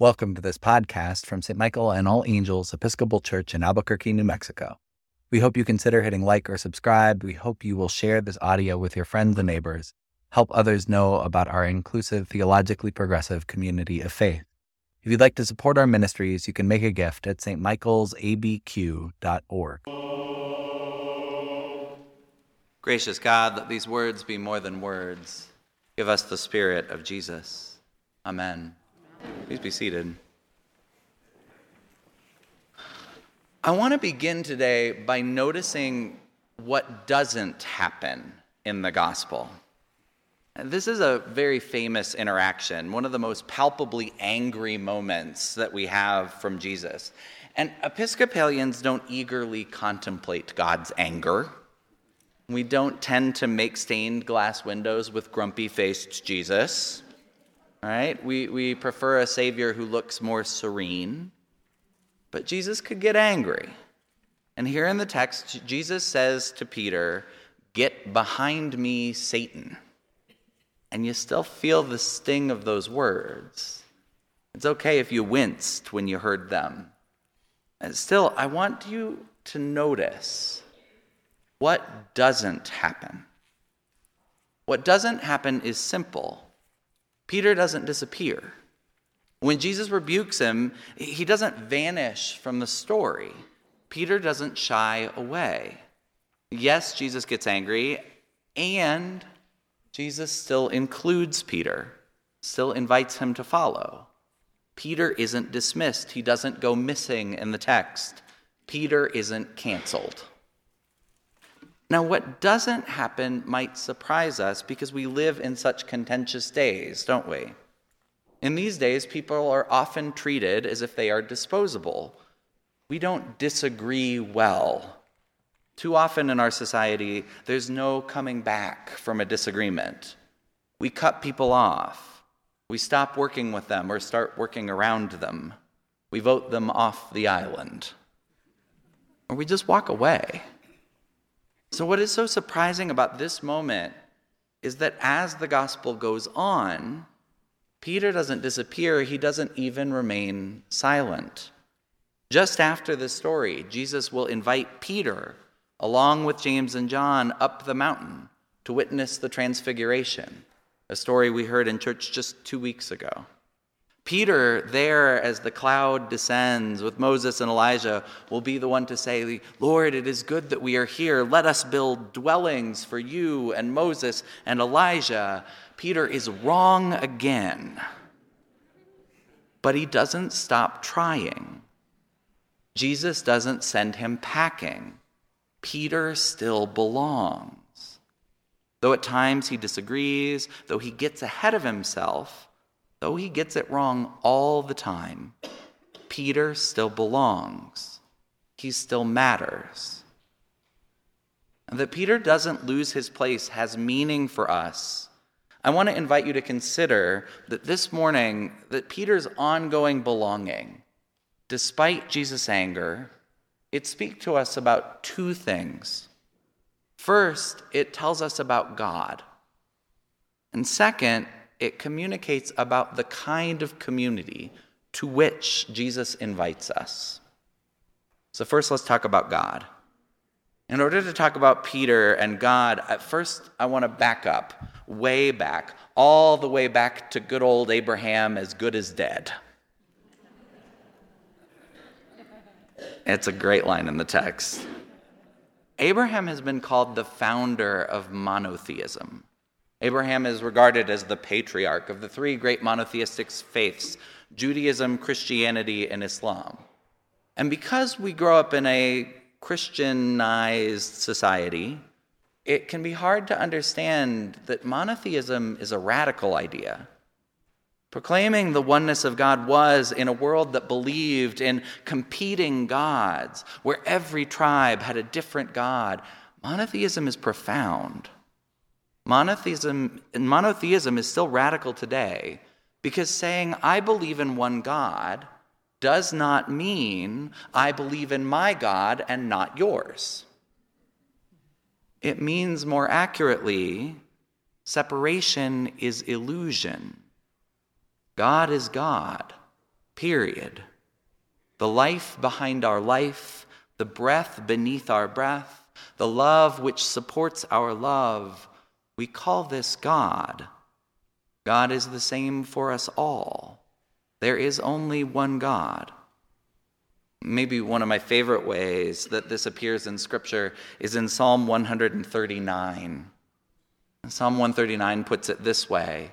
Welcome to this podcast from St. Michael and All Angels Episcopal Church in Albuquerque, New Mexico. We hope you consider hitting like or subscribe. We hope you will share this audio with your friends and neighbors. Help others know about our inclusive, theologically progressive community of faith. If you'd like to support our ministries, you can make a gift at stmichaelsabq.org. Gracious God, let these words be more than words. Give us the Spirit of Jesus. Amen. Please be seated. I want to begin today by noticing what doesn't happen in the gospel. This is a very famous interaction, one of the most palpably angry moments that we have from Jesus. And Episcopalians don't eagerly contemplate God's anger. We don't tend to make stained glass windows with grumpy faced Jesus. Right? We, we prefer a Savior who looks more serene. But Jesus could get angry. And here in the text, Jesus says to Peter, Get behind me, Satan. And you still feel the sting of those words. It's okay if you winced when you heard them. And still, I want you to notice what doesn't happen. What doesn't happen is simple Peter doesn't disappear. When Jesus rebukes him, he doesn't vanish from the story. Peter doesn't shy away. Yes, Jesus gets angry, and Jesus still includes Peter, still invites him to follow. Peter isn't dismissed, he doesn't go missing in the text. Peter isn't canceled. Now, what doesn't happen might surprise us because we live in such contentious days, don't we? In these days, people are often treated as if they are disposable. We don't disagree well. Too often in our society, there's no coming back from a disagreement. We cut people off. We stop working with them or start working around them. We vote them off the island. Or we just walk away. So, what is so surprising about this moment is that as the gospel goes on, Peter doesn't disappear, he doesn't even remain silent. Just after this story, Jesus will invite Peter, along with James and John, up the mountain to witness the transfiguration, a story we heard in church just two weeks ago. Peter, there as the cloud descends with Moses and Elijah, will be the one to say, Lord, it is good that we are here. Let us build dwellings for you and Moses and Elijah. Peter is wrong again. But he doesn't stop trying. Jesus doesn't send him packing. Peter still belongs. Though at times he disagrees, though he gets ahead of himself, Though he gets it wrong all the time, Peter still belongs. He still matters. And that Peter doesn't lose his place has meaning for us. I want to invite you to consider that this morning that Peter's ongoing belonging, despite Jesus' anger, it speaks to us about two things. First, it tells us about God. And second, it communicates about the kind of community to which Jesus invites us. So, first, let's talk about God. In order to talk about Peter and God, at first, I want to back up, way back, all the way back to good old Abraham, as good as dead. It's a great line in the text. Abraham has been called the founder of monotheism. Abraham is regarded as the patriarch of the three great monotheistic faiths Judaism, Christianity, and Islam. And because we grow up in a Christianized society, it can be hard to understand that monotheism is a radical idea. Proclaiming the oneness of God was in a world that believed in competing gods, where every tribe had a different God. Monotheism is profound. Monotheism, monotheism is still radical today because saying, I believe in one God, does not mean I believe in my God and not yours. It means more accurately, separation is illusion. God is God, period. The life behind our life, the breath beneath our breath, the love which supports our love, we call this God. God is the same for us all. There is only one God. Maybe one of my favorite ways that this appears in Scripture is in Psalm 139. Psalm 139 puts it this way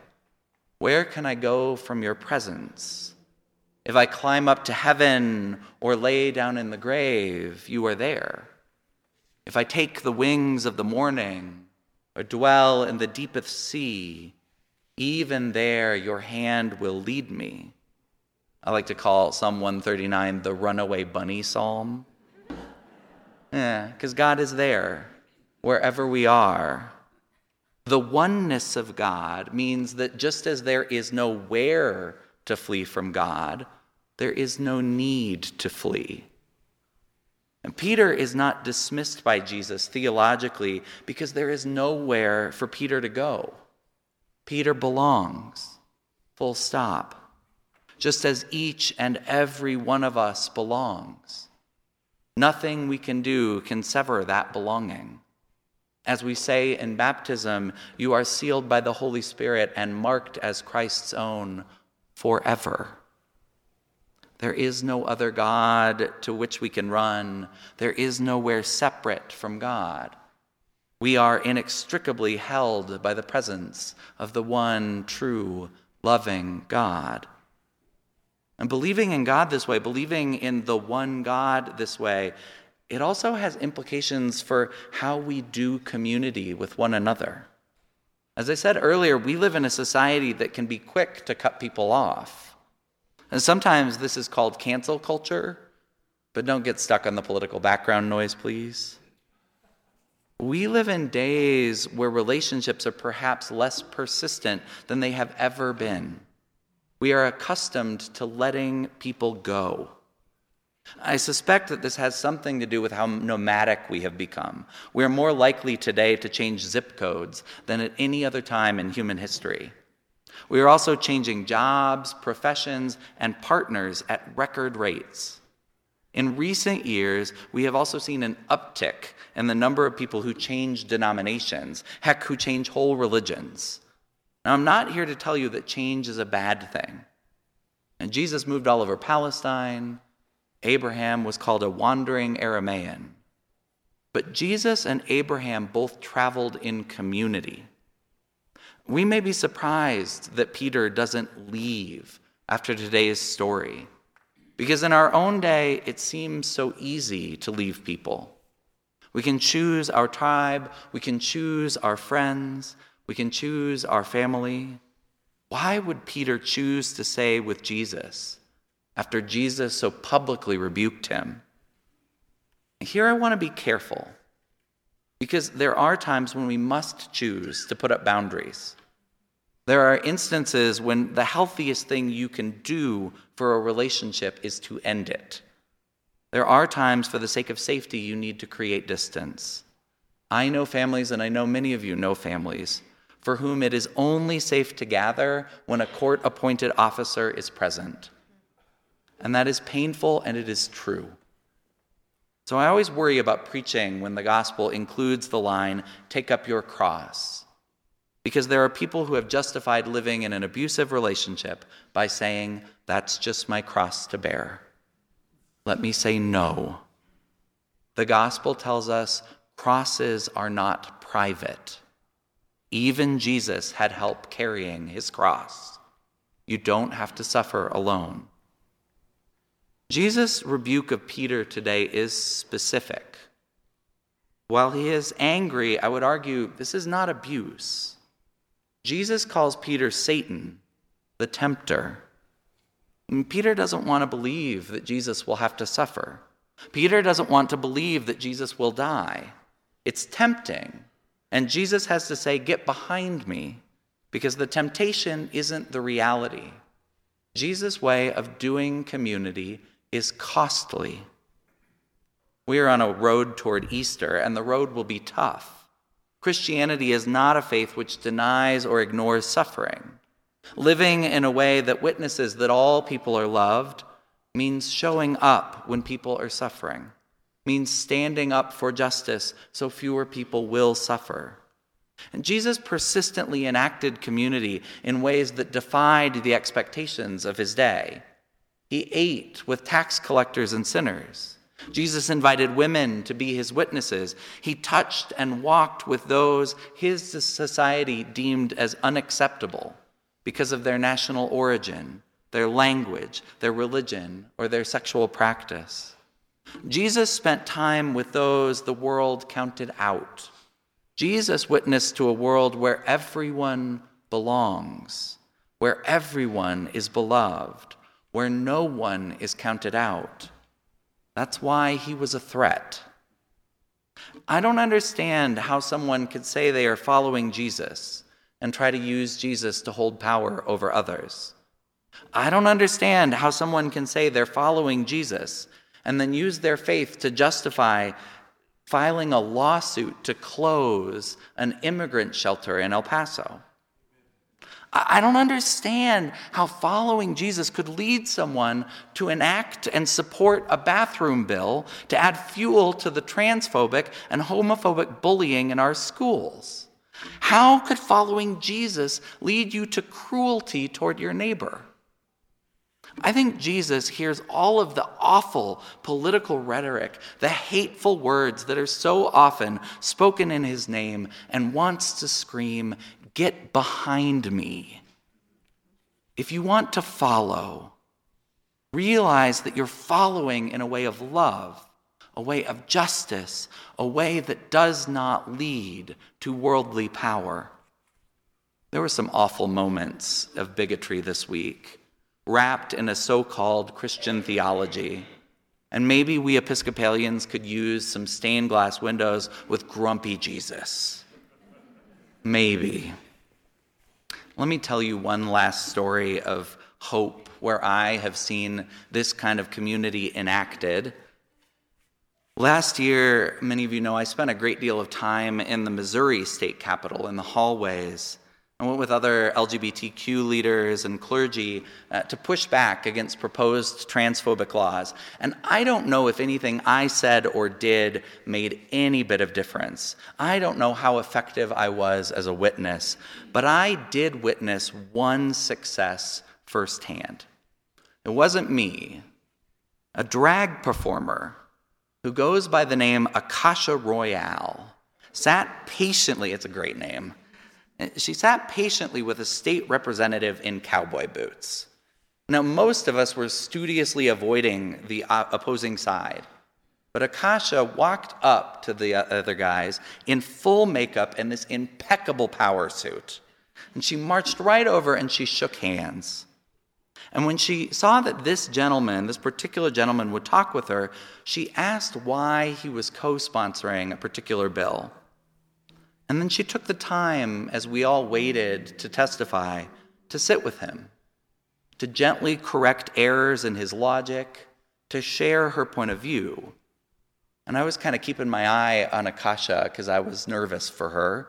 Where can I go from your presence? If I climb up to heaven or lay down in the grave, you are there. If I take the wings of the morning or dwell in the deepest sea, even there your hand will lead me. I like to call Psalm 139 the runaway bunny psalm. Yeah, because God is there wherever we are. The oneness of God means that just as there is no where to flee from God, there is no need to flee. And Peter is not dismissed by Jesus theologically because there is nowhere for Peter to go. Peter belongs, full stop just as each and every one of us belongs. Nothing we can do can sever that belonging. As we say in baptism, you are sealed by the Holy Spirit and marked as Christ's own forever. There is no other God to which we can run. There is nowhere separate from God. We are inextricably held by the presence of the one true, loving God. And believing in God this way, believing in the one God this way, it also has implications for how we do community with one another. As I said earlier, we live in a society that can be quick to cut people off. And sometimes this is called cancel culture, but don't get stuck on the political background noise, please. We live in days where relationships are perhaps less persistent than they have ever been. We are accustomed to letting people go. I suspect that this has something to do with how nomadic we have become. We are more likely today to change zip codes than at any other time in human history. We are also changing jobs, professions, and partners at record rates. In recent years, we have also seen an uptick in the number of people who change denominations, heck, who change whole religions. Now, I'm not here to tell you that change is a bad thing. And Jesus moved all over Palestine. Abraham was called a wandering Aramaean. But Jesus and Abraham both traveled in community. We may be surprised that Peter doesn't leave after today's story, because in our own day, it seems so easy to leave people. We can choose our tribe, we can choose our friends, we can choose our family. Why would Peter choose to stay with Jesus after Jesus so publicly rebuked him? Here I want to be careful because there are times when we must choose to put up boundaries. There are instances when the healthiest thing you can do for a relationship is to end it. There are times, for the sake of safety, you need to create distance. I know families, and I know many of you know families, for whom it is only safe to gather when a court appointed officer is present. And that is painful and it is true. So I always worry about preaching when the gospel includes the line, take up your cross. Because there are people who have justified living in an abusive relationship by saying, that's just my cross to bear. Let me say no. The gospel tells us crosses are not private. Even Jesus had help carrying his cross. You don't have to suffer alone. Jesus' rebuke of Peter today is specific. While he is angry, I would argue this is not abuse. Jesus calls Peter Satan, the tempter. And Peter doesn't want to believe that Jesus will have to suffer. Peter doesn't want to believe that Jesus will die. It's tempting. And Jesus has to say, Get behind me, because the temptation isn't the reality. Jesus' way of doing community is costly. We are on a road toward Easter, and the road will be tough. Christianity is not a faith which denies or ignores suffering. Living in a way that witnesses that all people are loved means showing up when people are suffering, means standing up for justice so fewer people will suffer. And Jesus persistently enacted community in ways that defied the expectations of his day. He ate with tax collectors and sinners. Jesus invited women to be his witnesses. He touched and walked with those his society deemed as unacceptable because of their national origin, their language, their religion, or their sexual practice. Jesus spent time with those the world counted out. Jesus witnessed to a world where everyone belongs, where everyone is beloved, where no one is counted out. That's why he was a threat. I don't understand how someone could say they are following Jesus and try to use Jesus to hold power over others. I don't understand how someone can say they're following Jesus and then use their faith to justify filing a lawsuit to close an immigrant shelter in El Paso. I don't understand how following Jesus could lead someone to enact and support a bathroom bill to add fuel to the transphobic and homophobic bullying in our schools. How could following Jesus lead you to cruelty toward your neighbor? I think Jesus hears all of the awful political rhetoric, the hateful words that are so often spoken in his name, and wants to scream, Get behind me. If you want to follow, realize that you're following in a way of love, a way of justice, a way that does not lead to worldly power. There were some awful moments of bigotry this week, wrapped in a so called Christian theology. And maybe we Episcopalians could use some stained glass windows with grumpy Jesus. Maybe. Let me tell you one last story of hope where I have seen this kind of community enacted. Last year, many of you know I spent a great deal of time in the Missouri state capitol in the hallways. I went with other LGBTQ leaders and clergy uh, to push back against proposed transphobic laws. And I don't know if anything I said or did made any bit of difference. I don't know how effective I was as a witness, but I did witness one success firsthand. It wasn't me, a drag performer who goes by the name Akasha Royale sat patiently, it's a great name she sat patiently with a state representative in cowboy boots. Now, most of us were studiously avoiding the opposing side. But Akasha walked up to the uh, other guys in full makeup and this impeccable power suit. And she marched right over and she shook hands. And when she saw that this gentleman, this particular gentleman, would talk with her, she asked why he was co sponsoring a particular bill. And then she took the time, as we all waited to testify, to sit with him, to gently correct errors in his logic, to share her point of view. And I was kind of keeping my eye on Akasha because I was nervous for her.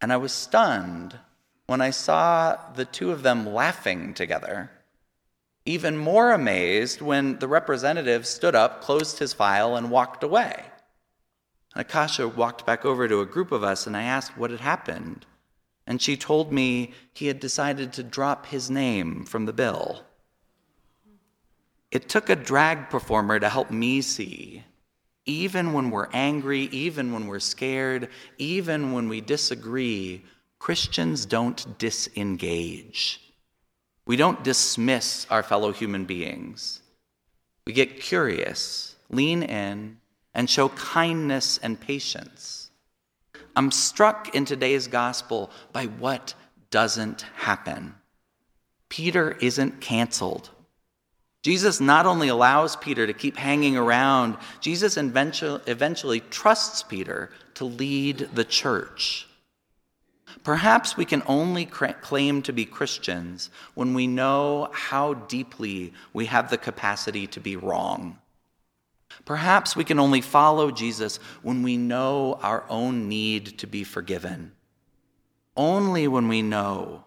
And I was stunned when I saw the two of them laughing together. Even more amazed when the representative stood up, closed his file, and walked away. Akasha walked back over to a group of us and I asked what had happened. And she told me he had decided to drop his name from the bill. It took a drag performer to help me see, even when we're angry, even when we're scared, even when we disagree, Christians don't disengage. We don't dismiss our fellow human beings. We get curious, lean in, and show kindness and patience. I'm struck in today's gospel by what doesn't happen. Peter isn't canceled. Jesus not only allows Peter to keep hanging around, Jesus eventually trusts Peter to lead the church. Perhaps we can only claim to be Christians when we know how deeply we have the capacity to be wrong. Perhaps we can only follow Jesus when we know our own need to be forgiven. Only when we know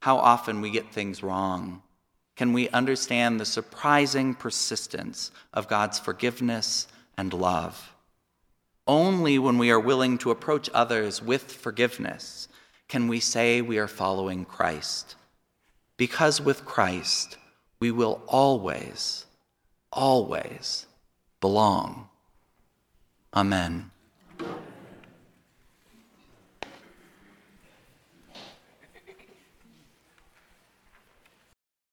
how often we get things wrong, can we understand the surprising persistence of God's forgiveness and love. Only when we are willing to approach others with forgiveness can we say we are following Christ. Because with Christ, we will always, always belong. Amen.